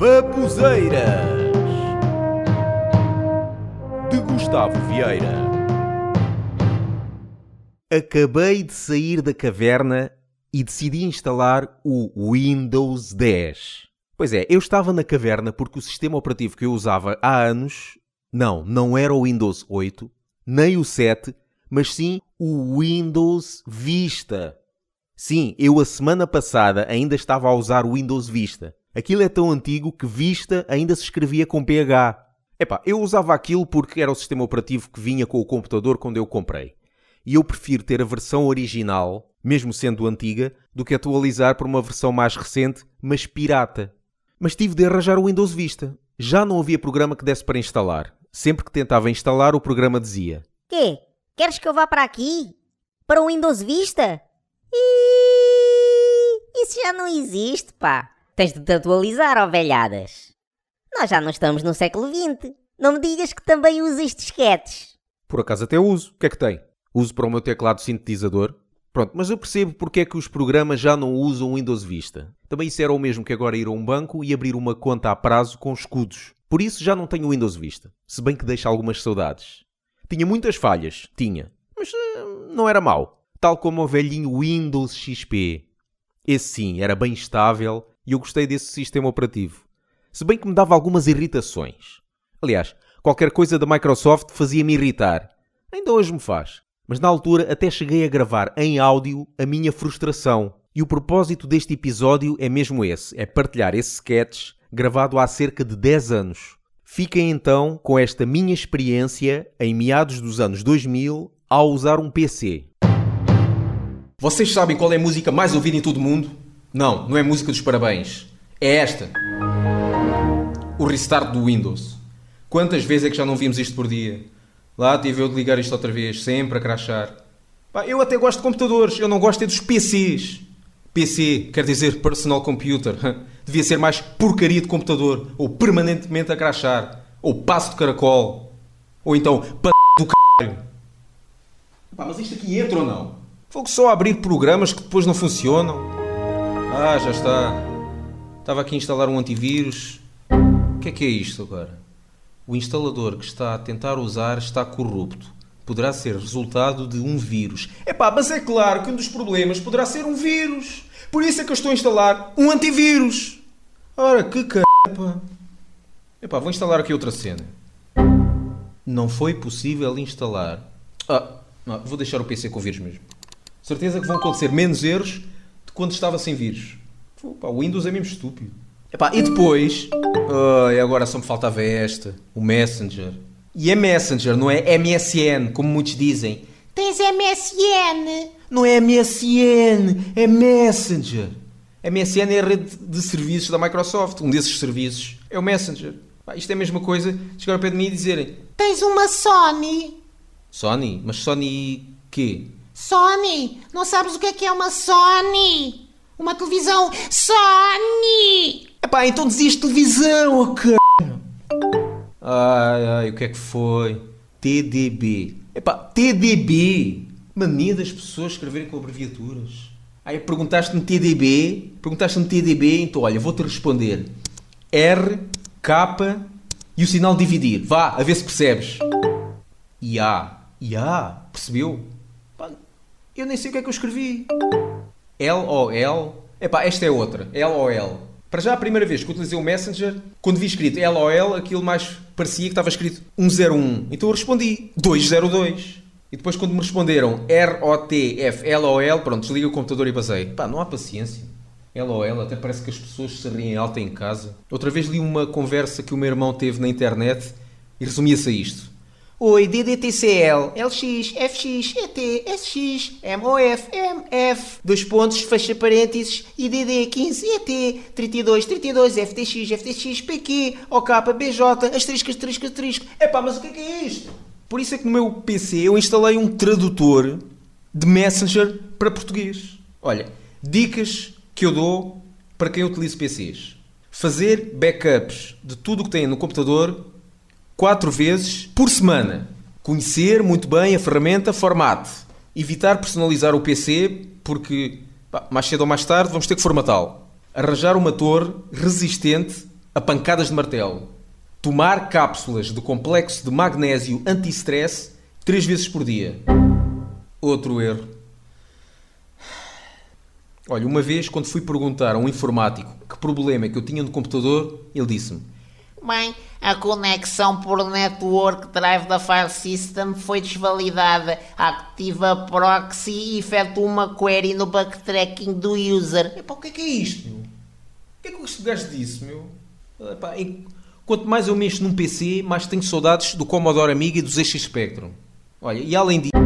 Babuzeiras de Gustavo Vieira. Acabei de sair da caverna e decidi instalar o Windows 10. Pois é, eu estava na caverna porque o sistema operativo que eu usava há anos, não, não era o Windows 8, nem o 7, mas sim o Windows Vista. Sim, eu a semana passada ainda estava a usar o Windows Vista. Aquilo é tão antigo que Vista ainda se escrevia com PH. Epá, eu usava aquilo porque era o sistema operativo que vinha com o computador quando eu comprei. E eu prefiro ter a versão original, mesmo sendo antiga, do que atualizar por uma versão mais recente, mas pirata. Mas tive de arranjar o Windows Vista. Já não havia programa que desse para instalar. Sempre que tentava instalar, o programa dizia: Quê? Queres que eu vá para aqui? Para o Windows Vista? Ih, isso já não existe, pá. Tens de te atualizar, ó velhadas. Nós já não estamos no século XX. Não me digas que também usas disquetes. Por acaso até uso. O que é que tem? Uso para o meu teclado sintetizador. Pronto, mas eu percebo porque é que os programas já não usam Windows Vista. Também isso era o mesmo que agora ir a um banco e abrir uma conta a prazo com escudos. Por isso já não tenho Windows Vista. Se bem que deixa algumas saudades. Tinha muitas falhas, tinha. Mas uh, não era mau. Tal como o velhinho Windows XP. Esse sim, era bem estável e eu gostei desse sistema operativo. Se bem que me dava algumas irritações. Aliás, qualquer coisa da Microsoft fazia-me irritar. Ainda hoje me faz. Mas na altura até cheguei a gravar em áudio a minha frustração. E o propósito deste episódio é mesmo esse: é partilhar esse sketch gravado há cerca de 10 anos. Fiquem então com esta minha experiência em meados dos anos 2000 ao usar um PC. Vocês sabem qual é a música mais ouvida em todo o mundo? Não, não é música dos parabéns. É esta. O restart do Windows. Quantas vezes é que já não vimos isto por dia? Lá tive eu de ligar isto outra vez, sempre a crachar. Eu até gosto de computadores, eu não gosto é dos PCs. PC quer dizer Personal Computer. Devia ser mais porcaria de computador, ou permanentemente a crachar, ou passo de caracol, ou então p do caralho. Mas isto aqui entra ou não? Vou só abrir programas que depois não funcionam. Ah, já está. Estava aqui a instalar um antivírus. O que é que é isto agora? O instalador que está a tentar usar está corrupto. Poderá ser resultado de um vírus. Epá, mas é claro que um dos problemas poderá ser um vírus. Por isso é que eu estou a instalar um antivírus. Ora, que capa. Epá, vou instalar aqui outra cena. Não foi possível instalar. Ah, não, vou deixar o PC com vírus mesmo. Certeza que vão acontecer menos erros de quando estava sem vírus. Pá, o Windows é mesmo estúpido. Epá, e depois, oh, agora só me faltava esta, o Messenger. E é Messenger, não é MSN, como muitos dizem. Tens MSN? Não é MSN, é Messenger. MSN é a rede de serviços da Microsoft. Um desses serviços é o Messenger. Pá, isto é a mesma coisa chegar ao pé de mim e dizerem Tens uma Sony? Sony? Mas Sony quê? Sony? Não sabes o que é que é uma Sony? Uma televisão Sony! Epá, então dizias televisão, oh c... Ai, ai, o que é que foi? TDB. Epá, TDB. Mania das pessoas escreverem com abreviaturas. Aí perguntaste-me TDB, perguntaste-me TDB, então olha, vou-te responder. R, K e o sinal dividir. Vá, a ver se percebes. E A. E A, percebeu? Eu nem sei o que é que eu escrevi. L-O-L. Epá, esta é outra. L-O-L. Para já a primeira vez que utilizei o Messenger, quando vi escrito LOL, aquilo mais parecia que estava escrito 101. Então eu respondi 202. E depois quando me responderam R-O-T-F-L-O-L, pronto, desliga o computador e basei. Pá, não há paciência. LOL, até parece que as pessoas se riem alta em casa. Outra vez li uma conversa que o meu irmão teve na internet e resumia-se a isto. Oi, DDTCL, LX, FX, ET, SX, MOF, MF, dois pontos, fecha parênteses, IDD 15, ET, 32, 32, FTX, FTX, PQ, OK, BJ, asterisco, asterisco, asterisco. Epá, mas o que é que é isto? Por isso é que no meu PC eu instalei um tradutor de Messenger para português. Olha, dicas que eu dou para quem utiliza PCs. Fazer backups de tudo o que tem no computador quatro vezes por semana. Conhecer muito bem a ferramenta Format. Evitar personalizar o PC porque pá, mais cedo ou mais tarde vamos ter que formatá-lo. Arranjar uma torre resistente a pancadas de martelo. Tomar cápsulas de complexo de magnésio anti-stress três vezes por dia. Outro erro. Olha, uma vez, quando fui perguntar a um informático que problema é que eu tinha no computador, ele disse-me: Bem, a conexão por Network Drive da File System foi desvalidada. Ativa proxy e efetua uma query no backtracking do user. Epá, o que é que é isto, meu? O que é que este gajo disse, meu? Epá, quanto mais eu mexo num PC, mais tenho saudades do Commodore Amiga e do ZX Spectrum. Olha, e além disso...